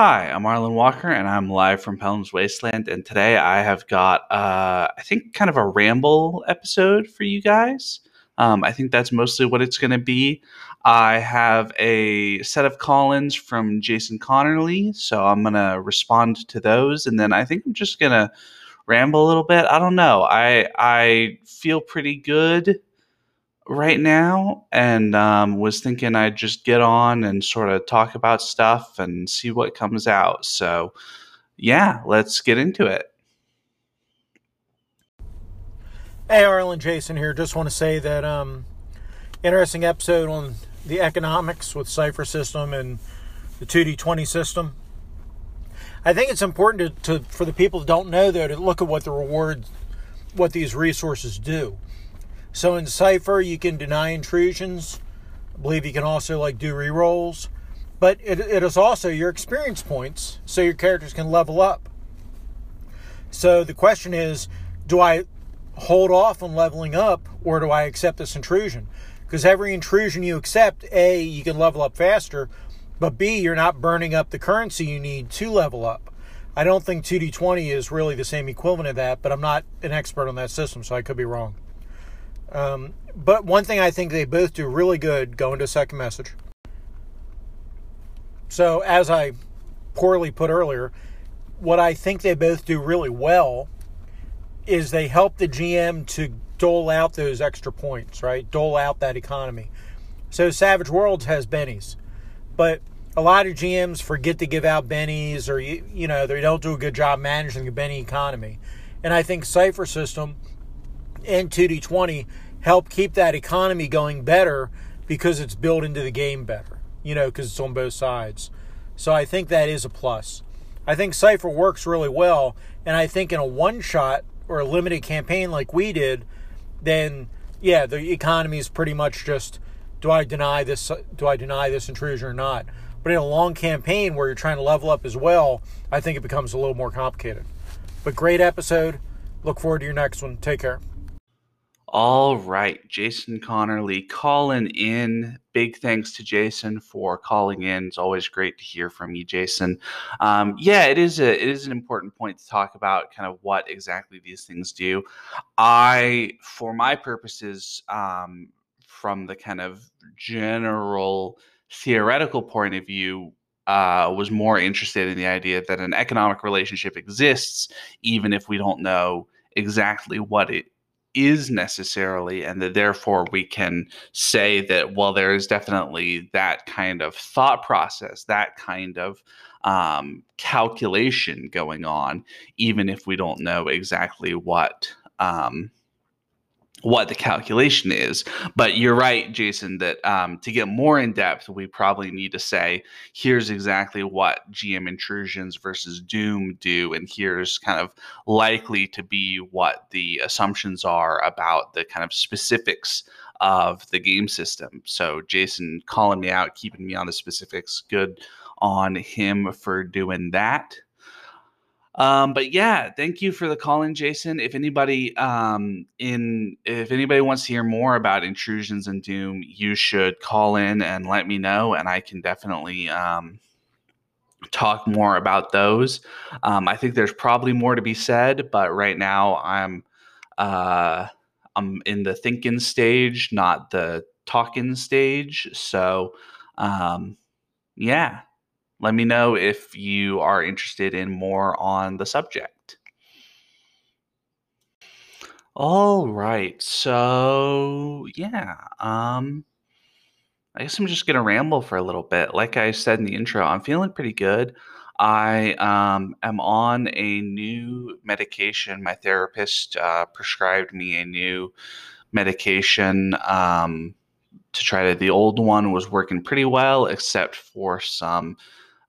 Hi, I'm Arlen Walker, and I'm live from Pellam's Wasteland. And today I have got, uh, I think, kind of a ramble episode for you guys. Um, I think that's mostly what it's going to be. I have a set of call-ins from Jason Connerly, so I'm going to respond to those, and then I think I'm just going to ramble a little bit. I don't know. I I feel pretty good right now and um, was thinking I'd just get on and sort of talk about stuff and see what comes out. So, yeah, let's get into it. Hey, Arlen, Jason here. Just want to say that um, interesting episode on the economics with Cipher System and the 2D20 system. I think it's important to, to for the people that don't know though to look at what the rewards, what these resources do. So in Cipher, you can deny intrusions. I believe you can also like do rerolls, but it, it is also your experience points, so your characters can level up. So the question is, do I hold off on leveling up, or do I accept this intrusion? Because every intrusion you accept, a you can level up faster, but b you're not burning up the currency you need to level up. I don't think 2d20 is really the same equivalent of that, but I'm not an expert on that system, so I could be wrong. Um, but one thing I think they both do really good going to second message. So, as I poorly put earlier, what I think they both do really well is they help the GM to dole out those extra points, right? Dole out that economy. So, Savage Worlds has bennies, but a lot of GMs forget to give out bennies or, you, you know, they don't do a good job managing the benny economy. And I think Cipher System and 2D20 help keep that economy going better because it's built into the game better, you know, because it's on both sides. So I think that is a plus. I think Cipher works really well, and I think in a one shot or a limited campaign like we did, then yeah, the economy is pretty much just do I deny this do I deny this intrusion or not? But in a long campaign where you're trying to level up as well, I think it becomes a little more complicated. But great episode. Look forward to your next one. Take care. All right, Jason Connerly calling in. Big thanks to Jason for calling in. It's always great to hear from you, Jason. Um, yeah, it is a it is an important point to talk about, kind of what exactly these things do. I, for my purposes, um, from the kind of general theoretical point of view, uh, was more interested in the idea that an economic relationship exists, even if we don't know exactly what it is necessarily, and that therefore we can say that, well, there is definitely that kind of thought process, that kind of um, calculation going on, even if we don't know exactly what. Um, what the calculation is. But you're right, Jason, that um, to get more in depth, we probably need to say, here's exactly what GM intrusions versus Doom do, and here's kind of likely to be what the assumptions are about the kind of specifics of the game system. So, Jason calling me out, keeping me on the specifics, good on him for doing that. Um, but yeah, thank you for the call in, Jason. If anybody um, in if anybody wants to hear more about intrusions and Doom, you should call in and let me know, and I can definitely um, talk more about those. Um, I think there's probably more to be said, but right now I'm uh, I'm in the thinking stage, not the talking stage. So um, yeah, let me know if you are interested in more on the subject. All right. So, yeah. Um I guess I'm just going to ramble for a little bit. Like I said in the intro, I'm feeling pretty good. I um, am on a new medication. My therapist uh, prescribed me a new medication um, to try to. The old one was working pretty well, except for some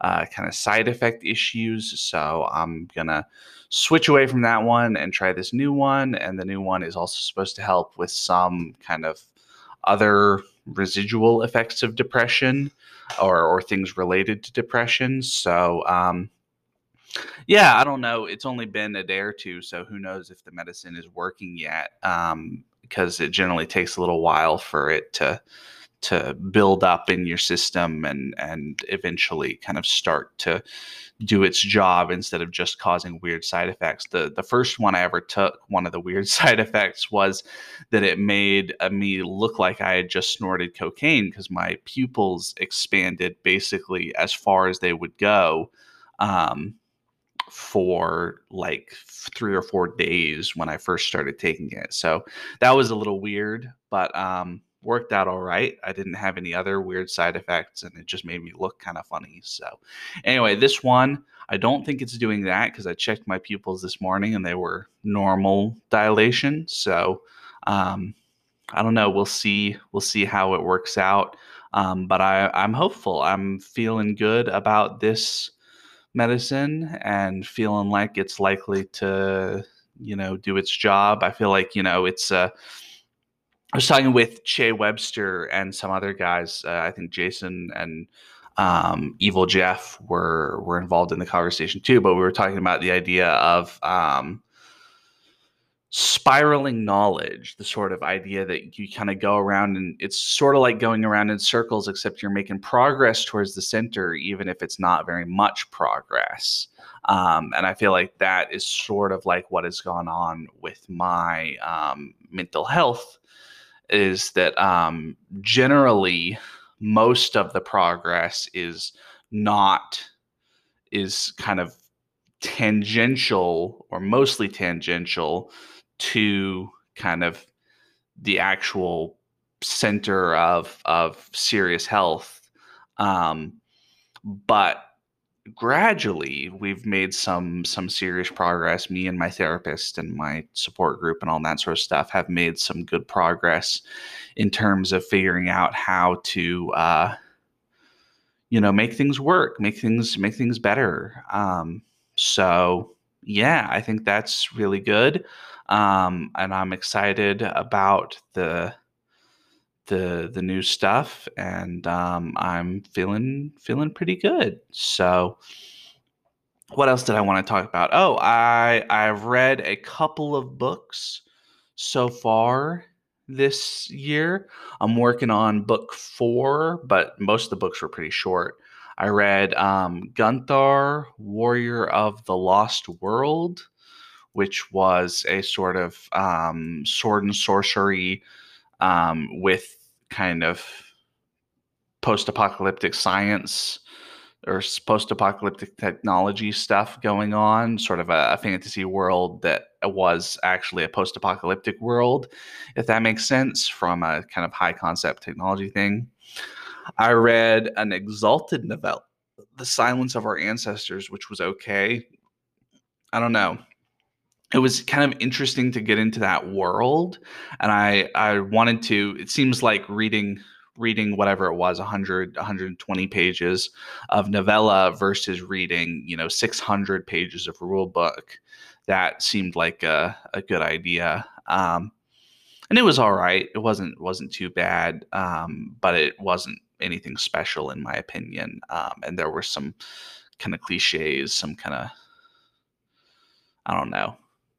uh, kind of side effect issues. So I'm gonna switch away from that one and try this new one. And the new one is also supposed to help with some kind of other residual effects of depression or, or things related to depression. So, um, yeah, I don't know. It's only been a day or two, so who knows if the medicine is working yet? Um, because it generally takes a little while for it to to build up in your system and and eventually kind of start to do its job instead of just causing weird side effects. The the first one I ever took, one of the weird side effects was that it made uh, me look like I had just snorted cocaine because my pupils expanded basically as far as they would go. Um, for like three or four days when I first started taking it. So that was a little weird, but um, worked out all right. I didn't have any other weird side effects and it just made me look kind of funny. So, anyway, this one, I don't think it's doing that because I checked my pupils this morning and they were normal dilation. So, um, I don't know. We'll see. We'll see how it works out. Um, but I, I'm hopeful. I'm feeling good about this medicine and feeling like it's likely to, you know, do its job. I feel like, you know, it's. Uh, I was talking with Che Webster and some other guys. Uh, I think Jason and um, Evil Jeff were were involved in the conversation too. But we were talking about the idea of um, spiraling knowledge, the sort of idea that you kind of go around and it's sort of like going around in circles, except you're making progress towards the center, even if it's not very much progress. Um, and I feel like that is sort of like what has gone on with my um, mental health is that um, generally most of the progress is not is kind of tangential or mostly tangential to kind of the actual center of of serious health. Um, but gradually we've made some some serious progress. Me and my therapist and my support group and all that sort of stuff have made some good progress in terms of figuring out how to uh, you know make things work make things make things better. Um, so yeah i think that's really good um, and i'm excited about the the the new stuff, and um, I'm feeling feeling pretty good. So, what else did I want to talk about? Oh, I I've read a couple of books so far this year. I'm working on book four, but most of the books were pretty short. I read um, Gunthar, Warrior of the Lost World, which was a sort of um, sword and sorcery um, with kind of post-apocalyptic science or post-apocalyptic technology stuff going on sort of a, a, fantasy world that was actually a post-apocalyptic world if that makes sense from a kind of high concept technology thing. I read an exalted novella the silence of our ancestors which was okay. I don't know it was kind of interesting to get into that world and i i wanted to it seems like reading reading whatever it was 100 120 pages of novella versus reading you know 600 pages of rule book that seemed like a, a good idea um, and it was all right it wasn't wasn't too bad um, but it wasn't anything special in my opinion um, and there were some kind of cliches some kind of i don't know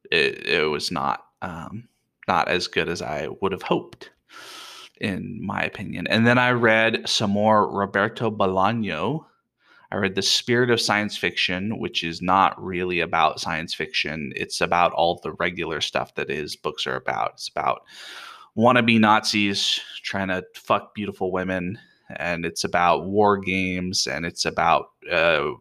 it, it was not um, not as good as I would have hoped, in my opinion. And then I read some more Roberto Bolaño. I read The Spirit of Science Fiction, which is not really about science fiction. It's about all the regular stuff that his books are about. It's about wannabe Nazis trying to fuck beautiful women, and it's about war games, and it's about uh,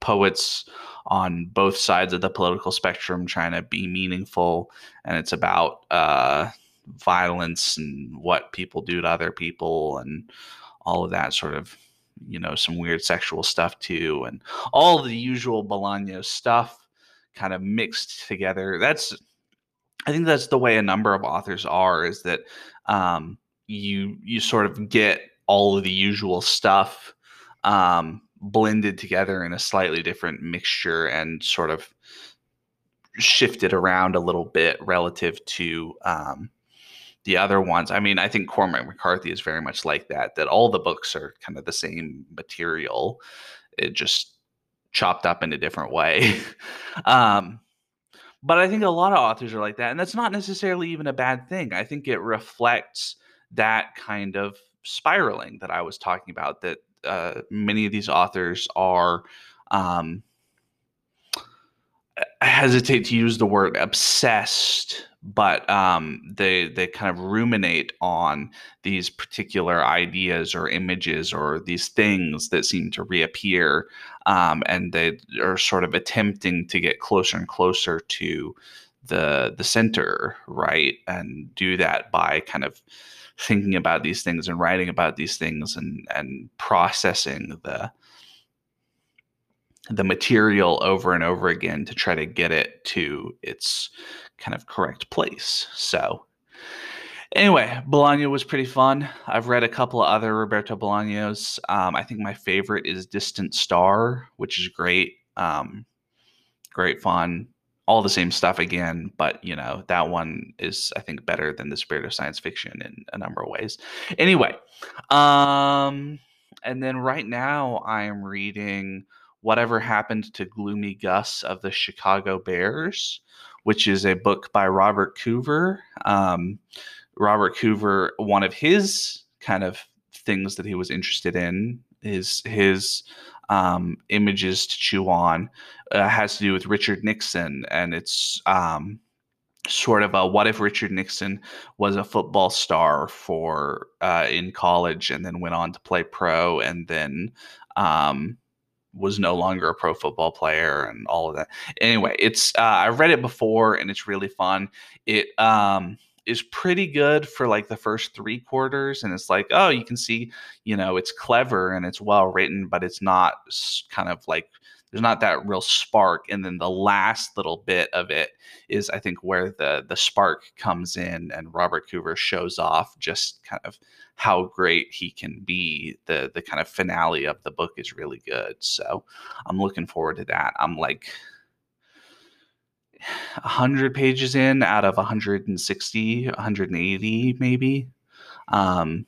poets on both sides of the political spectrum trying to be meaningful and it's about uh, violence and what people do to other people and all of that sort of you know some weird sexual stuff too and all the usual Bolaño stuff kind of mixed together. That's i think that's the way a number of authors are is that um, you you sort of get all of the usual stuff um, blended together in a slightly different mixture and sort of shifted around a little bit relative to um, the other ones. I mean, I think Cormac McCarthy is very much like that, that all the books are kind of the same material, it just chopped up in a different way. um, but I think a lot of authors are like that. And that's not necessarily even a bad thing. I think it reflects that kind of spiraling that I was talking about. That uh, many of these authors are. Um, I hesitate to use the word obsessed, but um, they they kind of ruminate on these particular ideas or images or these things that seem to reappear, um, and they are sort of attempting to get closer and closer to the the center, right, and do that by kind of thinking about these things and writing about these things and and processing the the material over and over again to try to get it to its kind of correct place. So, anyway, Bolaño was pretty fun. I've read a couple of other Roberto Bolaños. Um, I think my favorite is Distant Star, which is great. Um, great fun. All the same stuff again, but you know, that one is, I think, better than the spirit of science fiction in a number of ways. Anyway, um, and then right now I am reading Whatever Happened to Gloomy Gus of the Chicago Bears, which is a book by Robert Coover. Um, Robert Coover, one of his kind of things that he was interested in is his um, images to chew on uh, has to do with Richard Nixon, and it's um, sort of a what if Richard Nixon was a football star for uh, in college and then went on to play pro and then um, was no longer a pro football player and all of that. Anyway, it's uh, I've read it before and it's really fun. It um, is pretty good for like the first three quarters, and it's like oh, you can see, you know, it's clever and it's well written, but it's not kind of like there's not that real spark and then the last little bit of it is i think where the the spark comes in and robert coover shows off just kind of how great he can be. The the kind of finale of the book is really good so i'm looking forward to that. I'm like 100 pages in out of 160 180 maybe. Um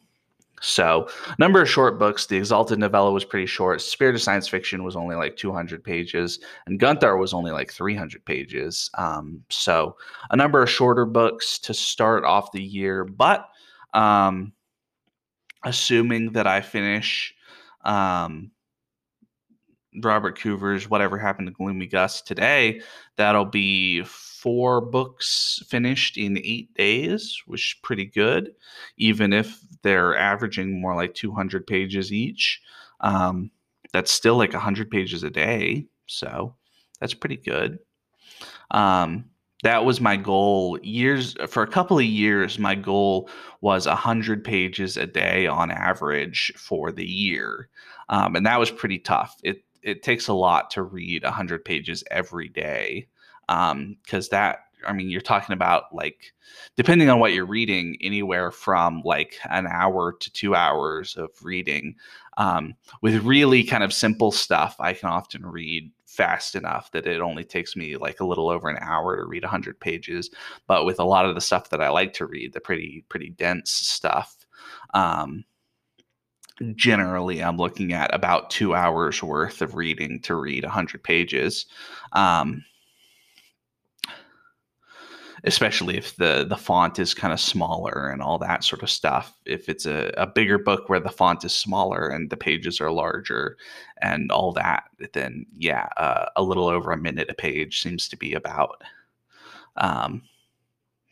so, number of short books. The Exalted novella was pretty short. Spirit of Science Fiction was only like 200 pages, and Gunthar was only like 300 pages. Um, so, a number of shorter books to start off the year. But um, assuming that I finish um, Robert Coover's Whatever Happened to Gloomy Gus today, that'll be four books finished in eight days, which is pretty good, even if they're averaging more like 200 pages each. Um, that's still like 100 pages a day. So that's pretty good. Um, that was my goal years for a couple of years my goal was 100 pages a day on average for the year um, and that was pretty tough it it takes a lot to read 100 pages every day because um, that I mean, you're talking about like, depending on what you're reading, anywhere from like an hour to two hours of reading. Um, with really kind of simple stuff, I can often read fast enough that it only takes me like a little over an hour to read 100 pages. But with a lot of the stuff that I like to read, the pretty pretty dense stuff, um, generally I'm looking at about two hours worth of reading to read 100 pages. Um, especially if the the font is kind of smaller and all that sort of stuff. If it's a, a bigger book where the font is smaller and the pages are larger and all that, then yeah, uh, a little over a minute a page seems to be about um,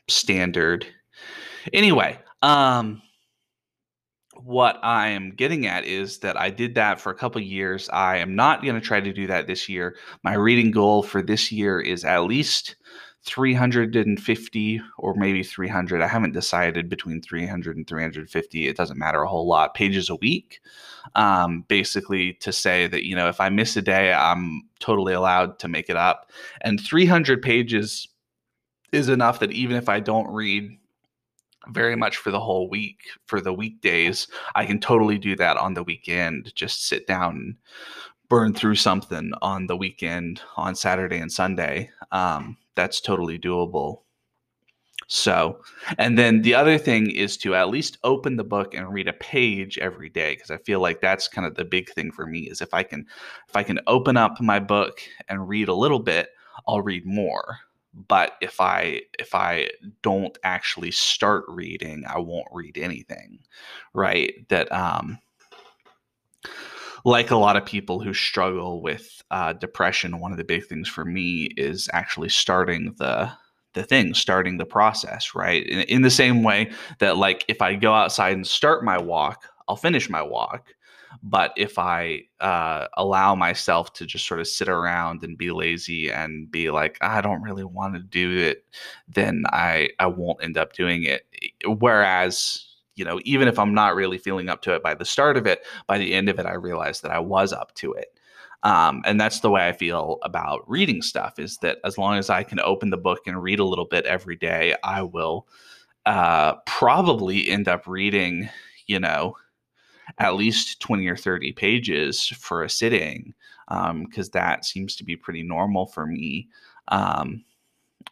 standard. Anyway, um, what I am getting at is that I did that for a couple years. I am not going to try to do that this year. My reading goal for this year is at least 350 or maybe 300. I haven't decided between 300 and 350. It doesn't matter a whole lot. Pages a week. Um, basically, to say that, you know, if I miss a day, I'm totally allowed to make it up. And 300 pages is enough that even if I don't read very much for the whole week for the weekdays i can totally do that on the weekend just sit down and burn through something on the weekend on saturday and sunday um, that's totally doable. So and then the other thing is to at least open the book and read a page every day because i feel like that's kind of the big thing for me is if i can if i can open up my book and read a little bit i'll read more but if i if i don't actually start reading i won't read anything right? That um like a lot of people who struggle with uh, depression one of the big things for me is actually starting the the thing starting the process right? In, in the same way that like if i go outside and start my walk i'll finish my walk but if I uh, allow myself to just sort of sit around and be lazy and be like, I don't really want to do it, then I I won't end up doing it. Whereas you know, even if I'm not really feeling up to it by the start of it, by the end of it, I realized that I was up to it. Um, and that's the way I feel about reading stuff is that as long as I can open the book and read a little bit every day, I will uh, probably end up reading, you know, at least 20 or 30 pages for a sitting because um, that seems to be pretty normal for me um,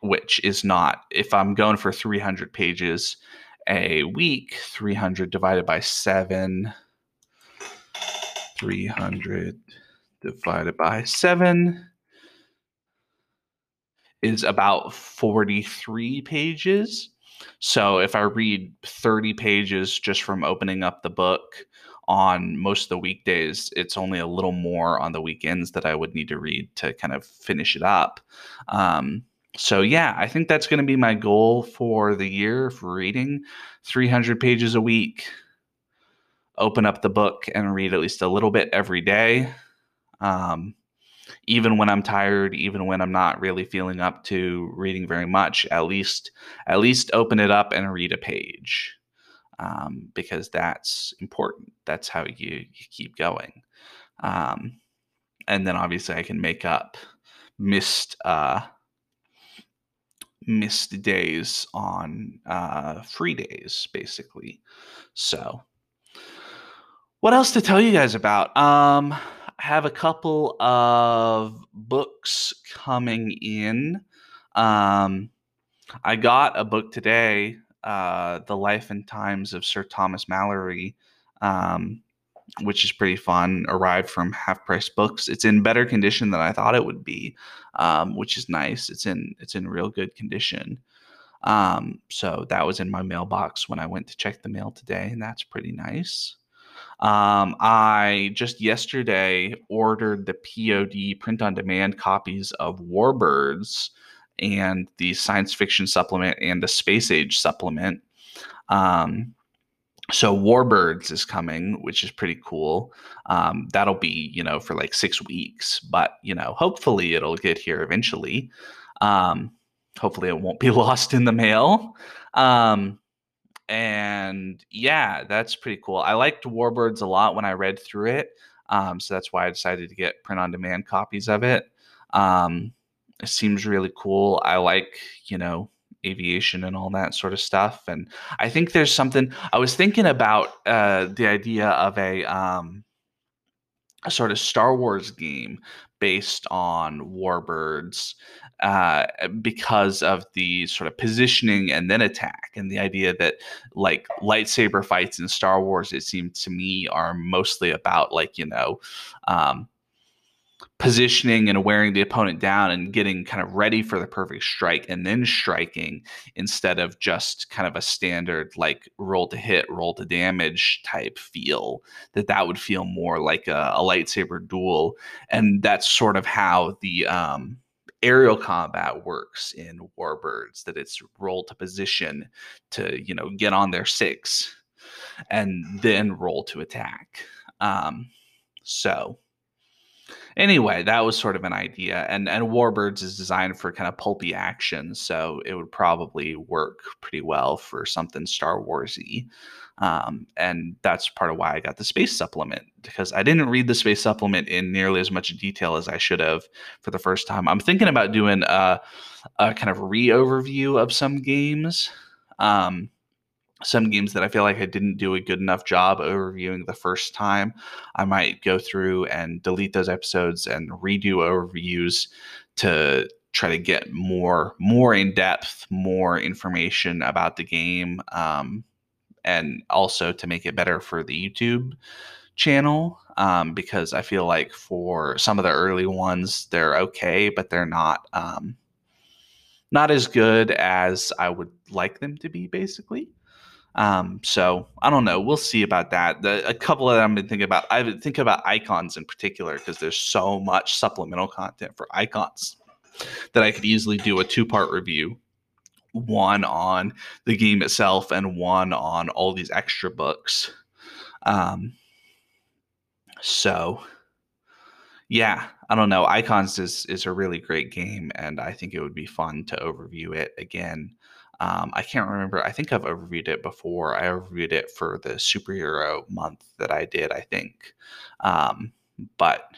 which is not if i'm going for 300 pages a week 300 divided by 7 300 divided by 7 is about 43 pages so if I read 30 pages just from opening up the book on most of the weekdays, it's only a little more on the weekends that I would need to read to kind of finish it up. Um, so yeah, I think that's going to be my goal for the year for reading 300 pages a week. Open up the book and read at least a little bit every day. Um, even when I'm tired, even when I'm not really feeling up to reading very much, at least at least open it up and read a page, um, because that's important. That's how you you keep going, um, and then obviously I can make up missed uh, missed days on uh, free days, basically. So, what else to tell you guys about? Um, have a couple of books coming in. Um, I got a book today, uh, The Life and Times of Sir Thomas Malory, um, which is pretty fun. Arrived from Half Price Books. It's in better condition than I thought it would be, um, which is nice. It's in it's in real good condition. Um, so that was in my mailbox when I went to check the mail today, and that's pretty nice. Um, I just yesterday ordered the POD print on demand copies of Warbirds and the science fiction supplement and the space age supplement. Um, so Warbirds is coming, which is pretty cool. Um, that'll be, you know, for like six weeks, but you know, hopefully it'll get here eventually. Um, hopefully it won't be lost in the mail. Um, and yeah, that's pretty cool. I liked Warbirds a lot when I read through it, um, so that's why I decided to get print on demand copies of it. Um, it seems really cool. I like you know aviation and all that sort of stuff, and I think there's something. I was thinking about uh, the idea of a um, a sort of Star Wars game based on warbirds uh, because of the sort of positioning and then attack and the idea that like lightsaber fights in Star Wars, it seemed to me are mostly about like you know um, positioning and wearing the opponent down and getting kind of ready for the perfect strike and then striking instead of just kind of a standard like roll to hit roll to damage type feel that that would feel more like a, a lightsaber duel. And that's sort of how the um, aerial combat works in warbirds that it's roll to position to you know get on their six and then roll to attack. Um, so anyway, that was sort of an idea. And and Warbirds is designed for kind of pulpy action, so it would probably work pretty well for something Star Warsy. Um, and that's part of why I got the space supplement because I didn't read the space supplement in nearly as much detail as I should have for the first time. I'm thinking about doing a, a kind of re overview of some games. Um, some games that I feel like I didn't do a good enough job overviewing the first time, I might go through and delete those episodes and redo overviews to try to get more more in depth, more information about the game, um, and also to make it better for the YouTube channel. Um, because I feel like for some of the early ones, they're okay, but they're not. Um, not as good as I would like them to be, basically. Um, so I don't know. We'll see about that. The, a couple of them I've been thinking about. I've been thinking about icons in particular because there's so much supplemental content for icons that I could easily do a two part review one on the game itself and one on all these extra books. Um, so yeah, I don't know. Icons is is a really great game, and I think it would be fun to overview it again. Um, I can't remember. I think I've overviewed it before. I overviewed it for the superhero month that I did. I think, um, but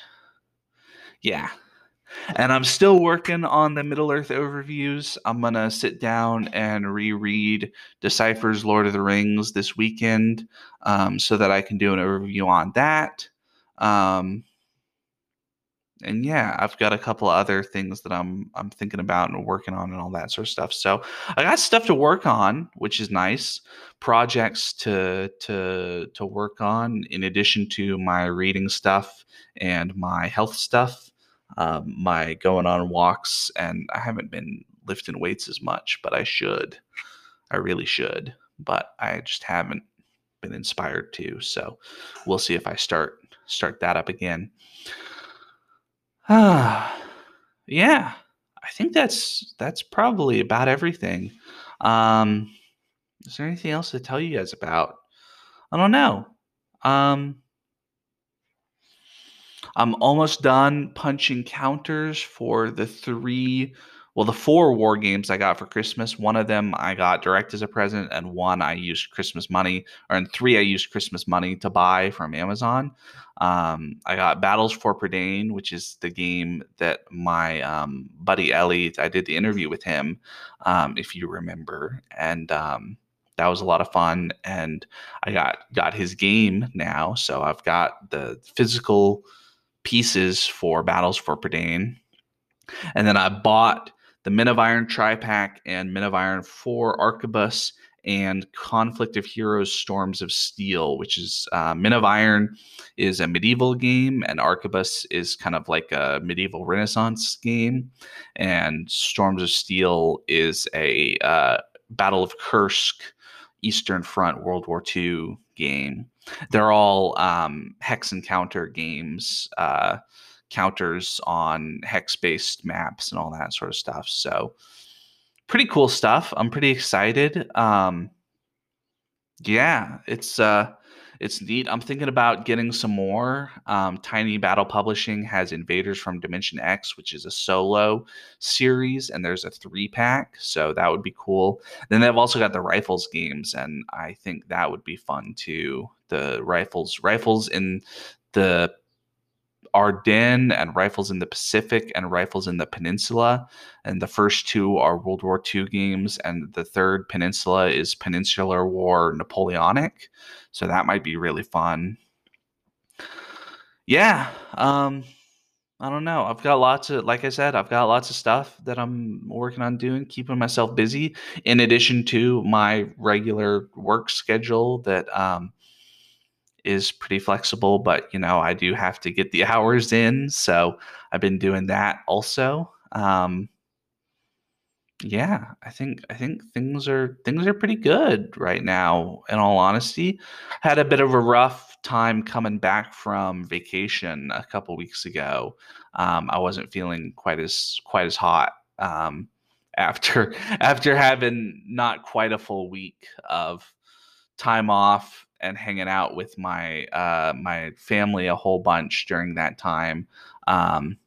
yeah, and I'm still working on the Middle Earth overviews. I'm going to sit down and reread Decipher's Lord of the Rings this weekend um, so that I can do an overview on that. Um, and yeah, I've got a couple other things that I'm I'm thinking about and working on and all that sort of stuff. So I got stuff to work on, which is nice. Projects to to to work on in addition to my reading stuff and my health stuff um, my going on walks, and I haven't been lifting weights as much, but I should. I really should, but I just haven't been inspired to. So we'll see if I start start that up again. Ah, yeah, I think that's that's probably about everything. Um, is there anything else to tell you guys about? I don't know. Um, I'm almost done punching counters for the three, well, the four war games I got for Christmas. One of them I got direct as a present, and one I used Christmas money, or in three I used Christmas money to buy from Amazon. Um, I got Battles for Prydain, which is the game that my um, buddy Ellie, I did the interview with him, um, if you remember, and um, that was a lot of fun. And I got got his game now, so I've got the physical pieces for Battles for Prydain. And then I bought the Men of Iron Tri-Pack and Men of Iron 4 Arquebus and Conflict of Heroes Storms of Steel, which is uh, Men of Iron is a medieval game, and Arquebus is kind of like a medieval Renaissance game, and Storms of Steel is a uh, Battle of Kursk, Eastern Front World War II game. They're all um, hex encounter games, uh, counters on hex based maps and all that sort of stuff. So, pretty cool stuff. I'm pretty excited. Um, yeah, it's uh, it's neat. I'm thinking about getting some more. Um, Tiny Battle Publishing has Invaders from Dimension X, which is a solo series, and there's a three pack, so that would be cool. Then they've also got the Rifles games, and I think that would be fun too. The Rifles, Rifles in the Ardennes and Rifles in the Pacific and Rifles in the Peninsula. And the first two are World War II games, and the third Peninsula is Peninsular War Napoleonic. So that might be really fun. Yeah. Um, I don't know. I've got lots of, like I said, I've got lots of stuff that I'm working on doing, keeping myself busy, in addition to my regular work schedule that um, is pretty flexible, but you know, I do have to get the hours in. So I've been doing that also. Um, yeah, I think I think things are things are pretty good right now. In all honesty, had a bit of a rough time coming back from vacation a couple weeks ago. Um, I wasn't feeling quite as quite as hot um, after after having not quite a full week of time off and hanging out with my uh, my family a whole bunch during that time. Um,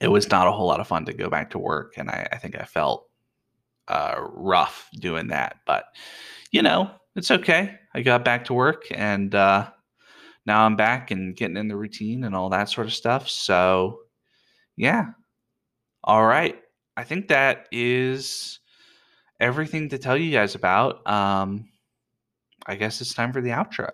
it was not a whole lot of fun to go back to work, and I, I think I felt uh, rough doing that. But you know, it's okay. I got back to work, and uh, now I'm back and getting in the routine and all that sort of stuff. So, yeah. All right. I think that is everything to tell you guys about. Um, I guess it's time for the outro.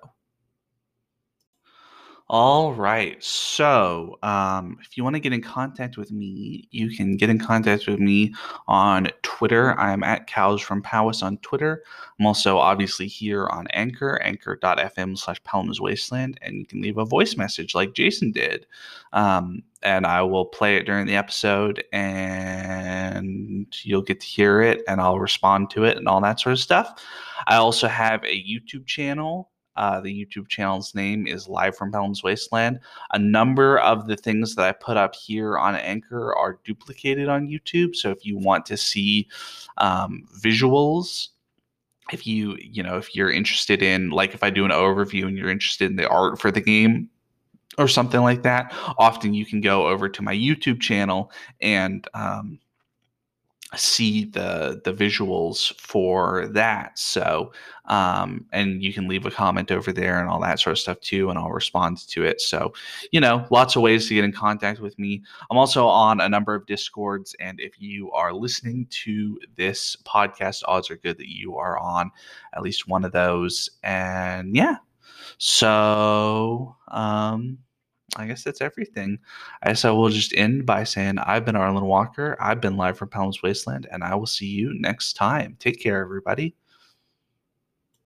All right. So, um, if you want to get in contact with me, you can get in contact with me on Twitter. I'm at Cows from Powis on Twitter. I'm also obviously here on Anchor, anchor.fm slash Pellam's Wasteland, and you can leave a voice message like Jason did. Um, and I will play it during the episode, and you'll get to hear it, and I'll respond to it and all that sort of stuff. I also have a YouTube channel uh, the YouTube channel's name is Live from Pellam's Wasteland. A number of the things that I put up here on Anchor are duplicated on YouTube. So if you want to see um, visuals, if you you know if you're interested in like if I do an overview and you're interested in the art for the game, or something like that, often you can go over to my YouTube channel and um, see the the visuals for that. So um and you can leave a comment over there and all that sort of stuff too and i'll respond to it. So you know lots of ways to get in contact with me. I'm also on a number of discords and if you are listening to this podcast odds are good that you are on at least one of those. And yeah. So um I guess that's everything. I guess I will just end by saying I've been Arlen Walker. I've been live from Pellam's Wasteland, and I will see you next time. Take care, everybody.